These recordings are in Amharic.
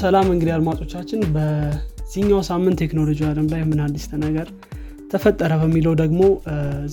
ሰላም እንግዲህ አድማጮቻችን በዚህኛው ሳምንት ቴክኖሎጂ አለም ላይ ምን አዲስ ነገር ተፈጠረ በሚለው ደግሞ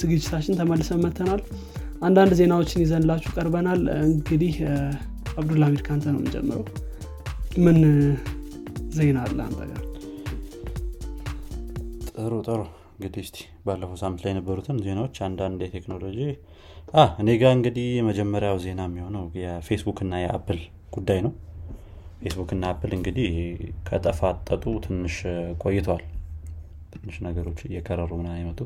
ዝግጅታችን ተመልሰን መጥተናል አንዳንድ ዜናዎችን ይዘንላችሁ ቀርበናል። እንግዲህ አብዱልሃሚድ ካንተ ነው የምንጀምረው። ምን ዜና አለ አንተ ጋር? ጥሩ ጥሩ። እንግዲህ እስቲ ባለፈው ሳምንት ላይ የነበሩትን ዜናዎች አንዳንድ የቴክኖሎጂ እኔ ጋር እንግዲህ የመጀመሪያው ዜና የሚሆነው የፌስቡክ እና የአፕል ጉዳይ ነው ፌስቡክ እና አፕል እንግዲህ ከተፋጠጡ ትንሽ ቆይተዋል ትንሽ ነገሮች እየከረሩ ምናም የመጡ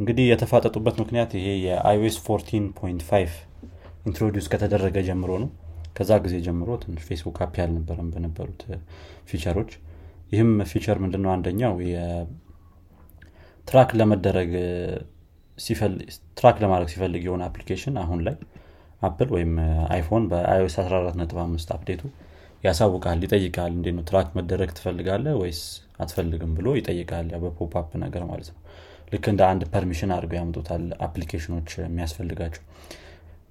እንግዲህ የተፋጠጡበት ምክንያት ይሄ የ iOS 14.5 introduce ከተደረገ ጀምሮ ነው። ከዛ ጊዜ ጀምሮ ትንሽ ፌስቡክ happy አልነበረም በነበሩት feature ኦች። ይህም feature ምንድነው? አንደኛው track ለመደረግ track ለማድረግ ሲፈልግ የሆነ application አሁን ላይ አፕል ወይም አይፎን በ iOS 14.5 update ኡ ያሳውቃል ይጠይቃል። እንዴ ነው? track መደረግ ትፈልጋለህ ወይስ አትፈልግም? ብሎ ይጠይቃል። በ pop ነገር ማለት ነው። ልክ እንደ አንድ permission አድርገው ያምጡታል application ኦች የሚያስፈልጋቸው።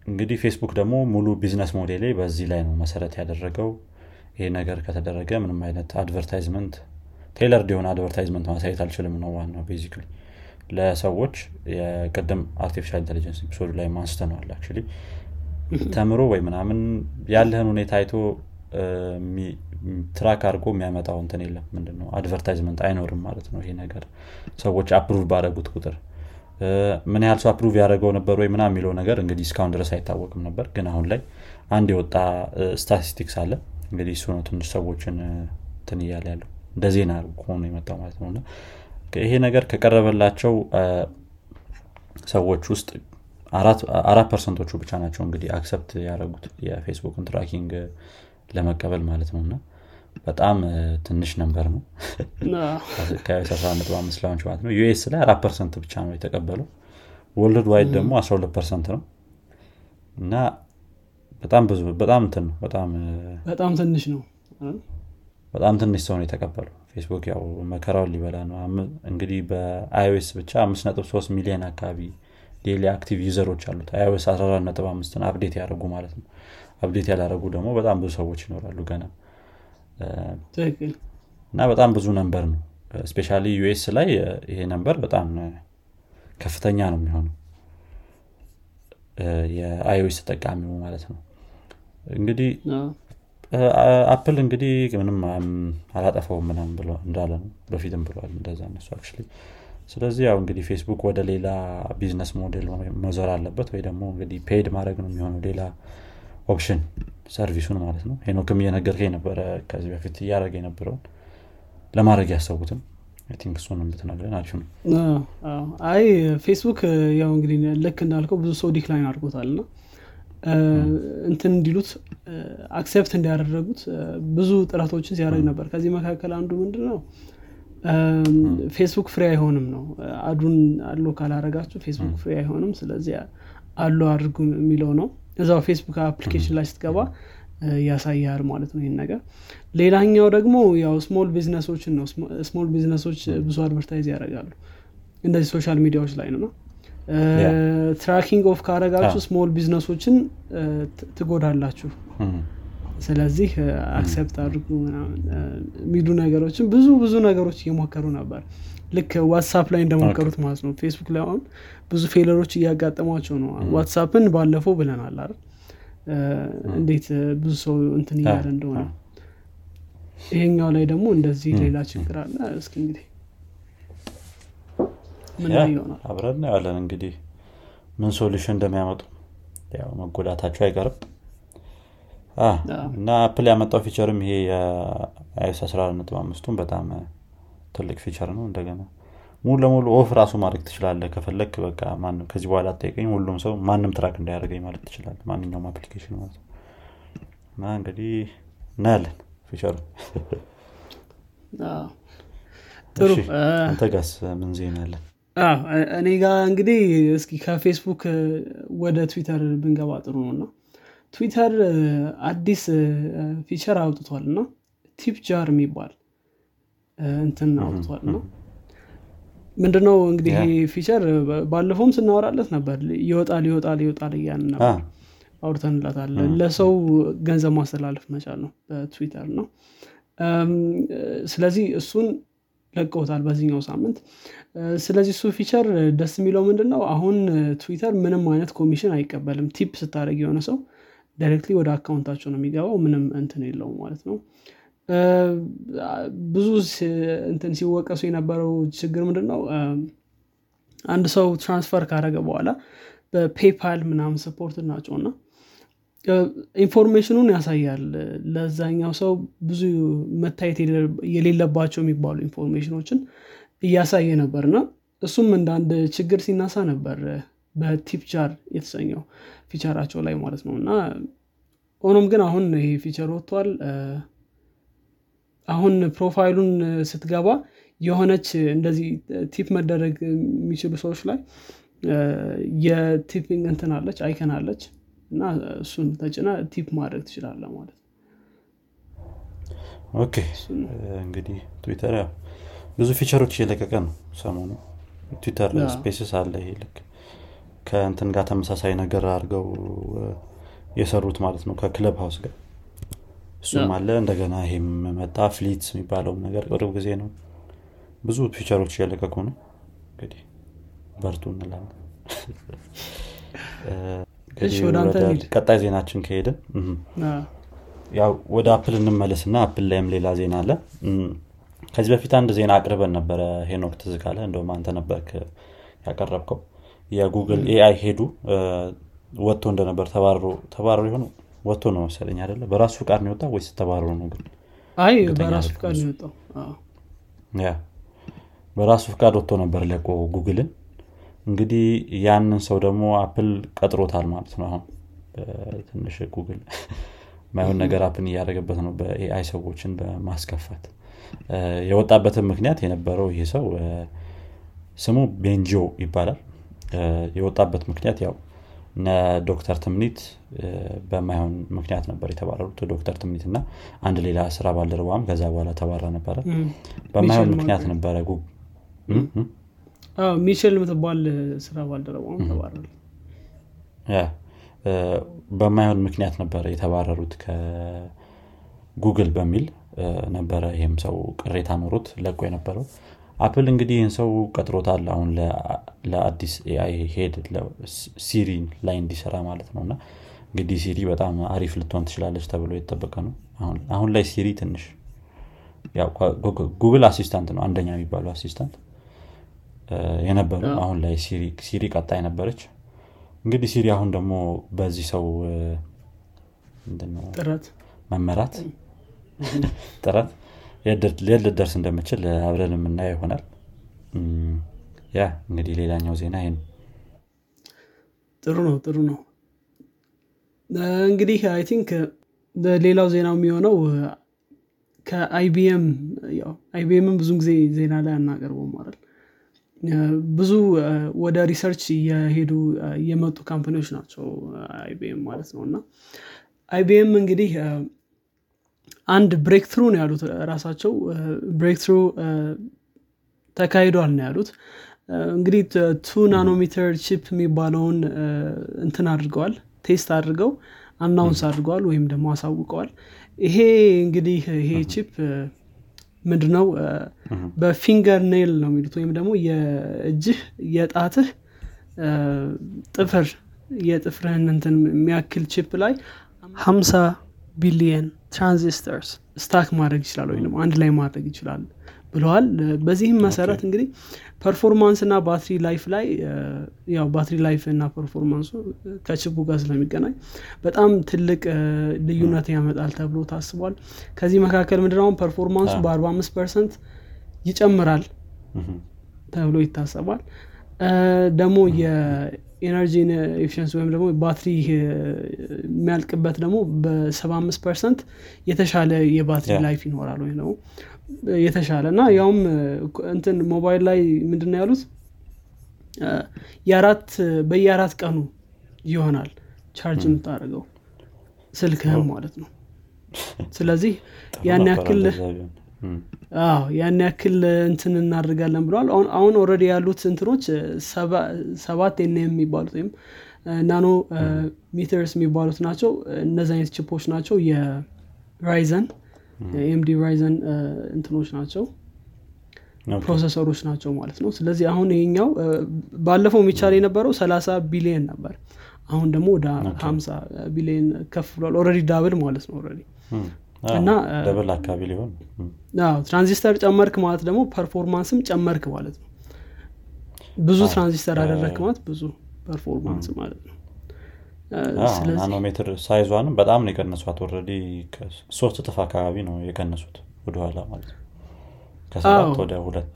እንግዲህ ፌስቡክ ደግሞ ሙሉ business model ኤ በዚህ ላይ ነው መሰረት ያደረገው። ይሄ ነገር ከተደረገ ምንም አይነት advertisement tailored የሆነ advertisement ማሳየት አልችልም ነው ዋናው basically ለሰዎች የቅድም artificial intelligence episode ኡ ላይ አንስተነዋል ተምሮ ወይ ምናምን ያለህን ሁኔታ አይቶ track አድርጎ የሚያመጣው እንትን የለም። ምንድነው? advertisement አይኖርም ማለት ነው ይሄ ነገር። ሰዎች approve ባደረጉት ቁጥር። ምን ያህል ሰው approve ያደረገው ነበር ወይ ምናም የሚለው ነገር እንግዲህ እስካሁን ድረስ አይታወቅም ነበር። ግን አሁን ላይ አንድ የወጣ ስታቲስቲክስ አለ። እንግዲህ እሱ ነው ትንሽ ሰዎችን እንትን እያለ ያለው። እንደ ዜና ሆኖ የመጣው ማለት ነው። ይሄ ነገር ከቀረበላቸው ሰዎች ውስጥ አራት percent ኦቹ ብቻ ናቸው እንግዲህ accept ያደረጉት የፌስቡክን tracking ለመቀበል ማለት ነው እና በጣም ትንሽ number ነው። ከ11.5 launch ማለት ነው። US ላይ አራት percent ብቻ ነው የተቀበለው። worldwide ደግሞ 12 percent ነው። እና በጣም ብዙ በጣም እንትን ነው በጣም ትንሽ ነው። በጣም ትንሽ ሰው ነው የተቀበለው። ፌስቡክ ያው መከራውን ሊበላ ነው። እንግዲህ በ iOS ብቻ 53 ሚሊዮን አካባቢ daily active user ኦች አሉት። iOS 14.5 update ያደረጉ ማለት ነው update ያላረጉ ደግሞ በጣም ብዙ ሰዎች ይኖራሉ ገና። እና በጣም ብዙ number ነው። especially US ላይ ይሄ number በጣም ከፍተኛ ነው የሚሆነው። የ iOS ተጠቃሚው ማለት ነው። እንግዲህ አፕል እንግዲህ ምንም አላጠፋውም ምናም ብሎ እንዳለ ነው። በፊትም ብሏል እንደዛ እነሱ ስለዚህ ያው እንግዲህ ፌስቡክ ወደ ሌላ business model መዞር አለበት ወይ ደግሞ እንግዲህ paid ማድረግ ነው የሚሆነው ሌላ option service ኡን ማለት ነው። ሄኖክም እየነገርከኝ ነበረ ከዚህ በፊት እያደረገ የነበረውን ለማድረግ ያሰቡትም think እሱን ብትነግረን አሪፍ ነው። አይ ፌስቡክ ያው እንግዲህ ልክ እንዳልከው ብዙ ሰው decline አድርጎታል ና እንትን እንዲሉት accept እንዲያደረጉት ብዙ ጥረቶችን ሲያደርግ ነበር። ከዚህ መካከል አንዱ ምንድን ነው ፌስቡክ free አይሆንም ነው። ad ኡን allow ካላረጋችሁ ፌስቡክ free አይሆንም። ስለዚህ allow አድርጉ የሚለው ነው እዛው ፌስቡክ application ላይ ስትገባ ያሳያል ማለት ነው ይህን ነገር። ሌላኛው ደግሞ ያው small business ኦችን ነው። small business ኦች ብዙ advertise ያደርጋሉ። እንደዚህ social media ዎች ላይ ነው tracking off ካረጋችሁ small business ኦችን ትጎዳላችሁ። ስለዚህ accept አድርጉ የሚሉ ነገሮችን ብዙ ብዙ ነገሮች እየሞከሩ ነበር ልክ ዋትሳፕ ላይ እንደሞከሩት ማለት ነው። ፌስቡክ ላይ አሁን ብዙ failure ኦች እያጋጠሟቸው ነው። ዋትሳፕን ባለፈው ብለናል አይደል? እንዴት ብዙ ሰው እንትን እያለ እንደሆነ? ይሄኛው ላይ ደግሞ እንደዚህ ሌላ ችግር አለ? እስኪ እንግዲህ አብረን ያለን እንግዲህ ምን solution እንደሚያመጡ። ያው መጎዳታቸው አይቀርም። እና አፕል ያመጣው feature ም ይሄ የ iOS 14 በጣም ትልቅ feature ነው እንደገና። ሙሉ ለሙሉ off ራሱ ማድረግ ትችላለህ ከፈለግህ በቃ ማንም ከዚህ በኋላ አይጠይቀኝ ሁሉም ሰው ማንም track እንዳያደርገኝ ማለት ትችላለህ ማንኛውም application ማለት እና እንግዲህ እናያለን feature ኡ ጥሩ አንተ ጋርስ ምን ዜና ያለን እኔ ጋር እንግዲህ እስኪ ከፌስቡክ ወደ ትዊተር ብንገባ ጥሩ ነው እና ትዊተር አዲስ feature አውጥቷል እና Tip Jar የሚባል እንትን አውጥቷል ነው ምንድነው እንግዲህ feature ባለፈውም ስናወራለት ነበር። ይወጣል ይወጣል ይወጣል እያልን ነበር። አውርተንላታል። ለሰው ገንዘብ ማስተላለፍ መቻል ነው በትዊተር ነው። ስለዚህ እሱን ለቀውታል በዚህኛው ሳምንት። ስለዚህ እሱ feature ደስ የሚለው ምንድን ነው አሁን ትዊተር ምንም አይነት ኮሚሽን አይቀበልም። tip ስታደረግ የሆነ ሰው directly ወደ account ኣቸው ነው የሚገባው። ምንም እንትን የለውም ማለት ነው ብዙ እንትን ሲወቀሱ የነበረው ችግር ምንድን ነው አንድ ሰው transfer ካደረገ በኋላ በ PayPal ምናምን support ናቸው እና information ኡን ያሳያል። ለዛኛው ሰው ብዙ መታየት የሌለባቸው የሚባሉ information ኦችን እያሳየ ነበር እና እሱም እንደ አንድ ችግር ሲያነሳ ነበር በ Tip Jar የተሰኘው feature ኣቸው ላይ ማለት ነው። እና ሆኖም ግን አሁን ይሄ feature ወጥቷል አሁን profile ኡን ስትገባ የሆነች እንደዚህ tip መደረግ የሚችሉ ሰዎች ላይ የ tipping እንትን አለች icon አለች እና እሱን ተጭና tip ማድረግ ትችላለህ ማለት okay። እንግዲህ ትዊተር ያው ብዙ feature ኦች እየለቀቀ ነው ሰሞኑን። Twitter Spaces አለ ይሄ ልክ ከእንትን ጋር ተመሳሳይ ነገር አድርገው የሰሩት ማለት ነው ከ Clubhouse ጋር እሱም አለ። እንደገና ይሄም መጣ Fleet የሚባለውም ነገር ቅርብ ጊዜ ነው። ብዙ feature ኦች እየለቀቁ ነው። እንግዲህ በርቱ እንላለን። ቀጣይ ዜናችን ከሄድን ያው ወደ አፕል እንመለስና አፕል ላይም ሌላ ዜና አለ። ከዚህ በፊት አንድ ዜና አቅርበን ነበረ ሄኖክ ትዝ ካለህ እንደውም አንተ ነበር ያቀረብከው። የጉግል AI head ኡ። ወጥቶ እንደነበር ተባሮ ተባሮ የሆኑ ወጥቶ ነው መሰለኝ አደለ በራሱ ፍቃድ ነው የወጣ ወይስ ተባሮ ነው ግን? አይ በራሱ ፍቃድ ነው የወጣው። ያ በራሱ ፍቃድ ወጥቶ ነበር ለቆ ጉግልን። እንግዲህ ያንን ሰው ደግሞ አፕል ቀጥሮታል ማለት ነው አሁን። ትንሽ ጉግል ማይሆን ነገር አፕል እያደረገበት ነው በ AI ሰዎችን በማስከፋት። የወጣበትን ምክንያት የነበረው ይህ ሰው ስሙ ቤንጆ ይባላል። የወጣበት ምክንያት ያው ዶክተር ትምኒት በማይሆን ምክንያት ነበር የተባረሩት ዶክተር ትምኒት እና አንድ ሌላ ስራ ባልደረባም ከዛ በኋላ ተባራ ነበረ። በማይሆን ምክንያት ነበረ ሚችል የምትባል ስራ ባልደረባም ተባረሩ። በማይሆን ምክንያት ነበረ የተባረሩት ከጉግል በሚል ነበረ ይህም ሰው ቅሬታ ኖሮት ለቆ የነበረው አፕል እንግዲህ ይህን ሰው ቀጥሮታል። አሁን ለአዲስ AI head ሲሪ ላይ እንዲሰራ ማለት ነው። እና እንግዲህ ሲሪ በጣም አሪፍ ልትሆን ትችላለች ተብሎ የተጠበቀ ነው። አሁን ላይ ሲሪ ትንሽ Google Assistant ነው አንደኛ የሚባለው assistant የነበረው አሁን ላይ ሲሪ ቀጣይ ነበረች። እንግዲህ ሲሪ አሁን ደግሞ በዚህ ሰው ጥረት። መመራት ጥረት የት ልትደርስ እንደምችል አብረን የምናየው ይሆናል። ያ እንግዲህ ሌላኛው ዜና ይህ ጥሩ ነው ጥሩ ነው። እንግዲህ I think ሌላው ዜናው የሚሆነው ከአይቢኤም አይቢኤምን ብዙ ጊዜ ዜና ላይ አናቀርበው ማለት ብዙ ወደ research የሄዱ የመጡ company ዎች ናቸው አይቢኤም ማለት ነው። እና አይቢኤም እንግዲህ አንድ breakthrough ነው ያሉት ራሳቸው። breakthrough ተካሂዷል ነው ያሉት። እንግዲህ two nanometer chip የሚባለውን እንትን አድርገዋል test አድርገው announce አድርገዋል ወይም ደግሞ አሳውቀዋል። ይሄ እንግዲህ ይሄ chip ምንድነው? በ finger nail ነው የሚሉት ወይም ደግሞ የእጅህ የጣትህ ጥፍር የጥፍርህን እንትን የሚያክል chip ላይ ሀምሳ ቢሊየን transistors stack ማድረግ ይችላል ወይም አንድ ላይ ማድረግ ይችላል ብለዋል። በዚህም መሰረት እንግዲህ performance እና battery life ላይ ያው battery life እና performance ኡ ከ chip ኡ ጋር ስለሚገናኝ በጣም ትልቅ ልዩነት ያመጣል ተብሎ ታስቧል። ከዚህ መካከል ምንድነው performance ኡ በ45 percent ይጨምራል ተብሎ ይታሰባል። ደግሞ የ energy efficiency ወይም ደግሞ ባትሪ የሚያልቅበት ደግሞ በ75 percent የተሻለ የ battery life ይኖራል ወይም ደግሞ የተሻለ እና ያውም እንትን ሞባይል ላይ ምንድን ያሉት? የአራት በየአራት ቀኑ ይሆናል ቻርጅ የምታደርገው ስልክህም ማለት ነው። ስለዚህ ያን ያክል ያን ያክል እንትን እናደርጋለን ብለዋል። አሁን already ያሉት እንትኖች ሰባት ኔ የሚባሉት ወይም nanometers የሚባሉት ናቸው። እነዚህ አይነት chip ኦች ናቸው። የ Ryzen AMD Ryzen እንትኖች ናቸው። processor ኦች ናቸው ማለት ነው። ስለዚህ አሁን ይሄኛው ባለፈው የሚቻል የነበረው 30 ቢሊየን ነበር። አሁን ደግሞ ወደ 50 ቢሊየን ከፍ ብሏል። already double ማለት ነው already እና double አካባቢ ሊሆን ትራንዚስተር ጨመርክ ማለት ደግሞ performance ም ጨመርክ ማለት ነው። ብዙ ትራንዚስተር አደረግክ ማለት ብዙ performance ማለት ነው። nanometer size ኧንም በጣም ነው የቀነሷት already ሶስት እጥፍ አካባቢ ነው የቀነሱት ወደኋላ ማለት ነው። ከሰባት ወደ ሁለት።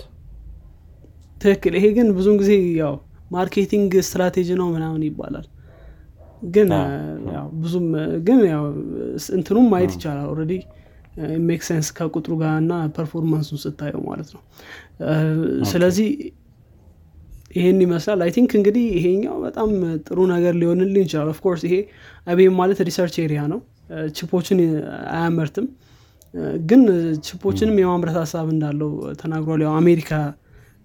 ትክክል። ይሄ ግን ብዙን ጊዜ ያው marketing strategy ነው ምናምን ይባላል ግን ብዙም ግን ያው እንትኑም ማየት ይቻላል already make sense ከቁጥሩ ጋር እና performance ኡን ስታየው ማለት ነው። ስለዚህ ይሄን ይመስላል። I think እንግዲህ ይሄኛው በጣም ጥሩ ነገር ሊሆንልን ይችላል። of course ይሄ አይቢኤም ማለት research area ነው። chip ኦችን አያመርትም። ግን chip ኦችንም የማምረት ሀሳብ እንዳለው ተናግሯል። ያው አሜሪካ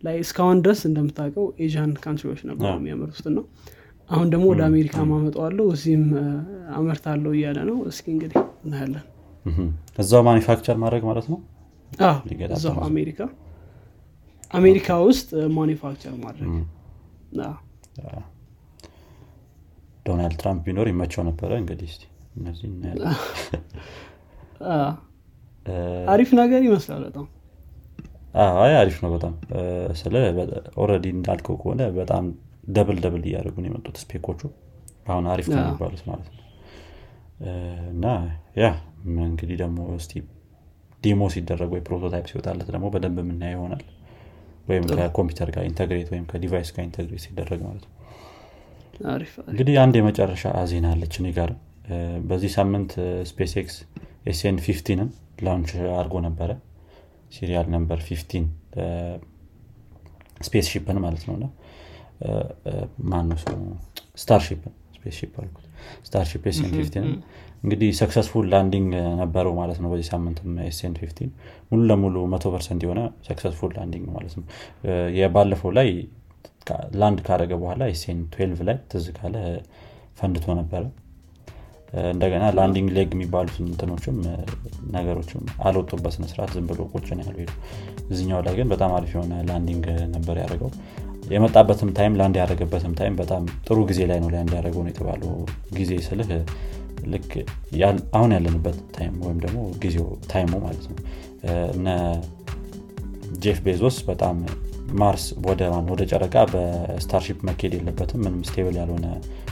ላይ እስካሁን ድረስ እንደምታውቀው Asian country ዎች ነበር የሚያመርቱት ነው አሁን ደግሞ ወደ አሜሪካ አመጣዋለሁ እዚህም አመርታለሁ እያለ ነው። እስኪ እንግዲህ እናያለን። እዛው manufacture ማድረግ ማለት ነው? እዛው አሜሪካ። አሜሪካ ውስጥ manufacture ማድረግ ዶናልድ ትራምፕ ቢኖር ይመቸው ነበረ። እንግዲህ እነዚህ አሪፍ ነገር ይመስላል በጣም። አይ አሪፍ ነው በጣም። ስለ already እንዳልከው ከሆነ በጣም double double እያደረጉ ነው የመጡት spec ኦቹ። አሁን አሪፍ ከሚባሉት ማለት ነው። እና ያ እንግዲህ ደግሞ እስቲ demo ሲደረግ ወይ prototype ሲወጣለት ደግሞ በደንብ የምናየው ይሆናል። ወይም ከኮምፒውተር ጋር integrate ወይም ከ device ጋር integrate ሲደረግ ማለት ነው። እንግዲህ አንድ የመጨረሻ ዜና አለች እኔ ጋር። በዚህ ሳምንት SpaceX SN fifteen ን launch አድርጎ ነበረ። serial number fifteen space ship ን ማለት ነው ማነው Starship ን space ship አልኩት። Starship SN fifteen እንግዲህ successful landing ነበረው ማለት ነው በዚህ ሳምንትም SN fifteen ሙሉ ለሙሉ መቶ percent የሆነ successful landing ማለት ነው። የባለፈው ላይ land ካደረገ በኋላ SN twelve ላይ ትዝ ካለ ፈንድቶ ነበረ። እንደገና landing leg የሚባሉት እንትኖችም ነገሮችም አልወጡበት ስነስርዓት ዝም ብሎ ቁጭ ነው ያሉ እዚኛው ላይ ግን በጣም አሪፍ የሆነ landing ነበር ያደረገው የመጣበትም time land ያደረገበትም time በጣም ጥሩ ጊዜ ላይ ነው land ያደረገው ነው የተባለው ጊዜ ስልህ። ልክ አሁን ያለንበት time ወይም ደግሞ ጊዜው time ኡ ማለት ነው። እነ ጄፍ ቤዞስ በጣም ማርስ ወደ ወደ ጨረቃ በ Starship መካሄድ የለበትም ምንም stable ያልሆነ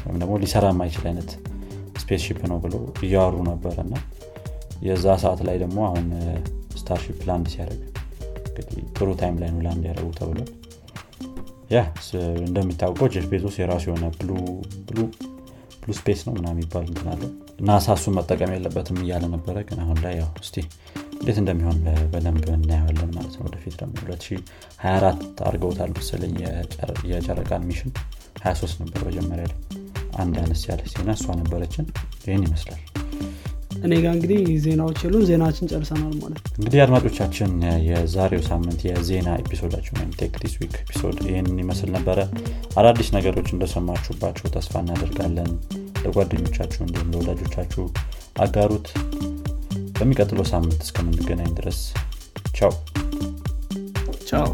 ወይም ደግሞ ሊሰራ የማይችል አይነት space ship ነው ብሎ እያወሩ ነበር። እና የዛ ሰዓት ላይ ደግሞ አሁን Starship land ሲያደርግ ጥሩ time ላይ ነው land ያደረጉ ተብሎ ያ እንደሚታወቀው ጄፍ ቤዞስ የራሱ የሆነ Blue Space ነው ምና የሚባል እንትን አለ ናሳ እሱን መጠቀም የለበትም እያለ ነበረ ግን አሁን ላይ ያው እስቲ እንዴት እንደሚሆን በደንብ እናየዋለን ማለት ነው። ወደፊት ደግሞ 2024 አድርገውታል መሰለኝ የጨረቃን mission 23 ነበር መጀመሪያ ላይ። አንድ አነስ ያለ ዜና እሷ ነበረችን። ይህን ይመስላል እኔ ጋር እንግዲህ ዜናዎች የሉን ዜናችን ጨርሰናል ማለት ነው። እንግዲህ አድማጮቻችን የዛሬው ሳምንት የዜና episode ኣችን ወይም Tech This Week episode ይህንን ይመስል ነበረ። አዳዲስ ነገሮች እንደሰማችሁባቸው ተስፋ እናደርጋለን። ለጓደኞቻችሁ እንዲሁም ለወዳጆቻችሁ አጋሩት። በሚቀጥለው ሳምንት እስከምንገናኝ ድረስ ቻው። ቻው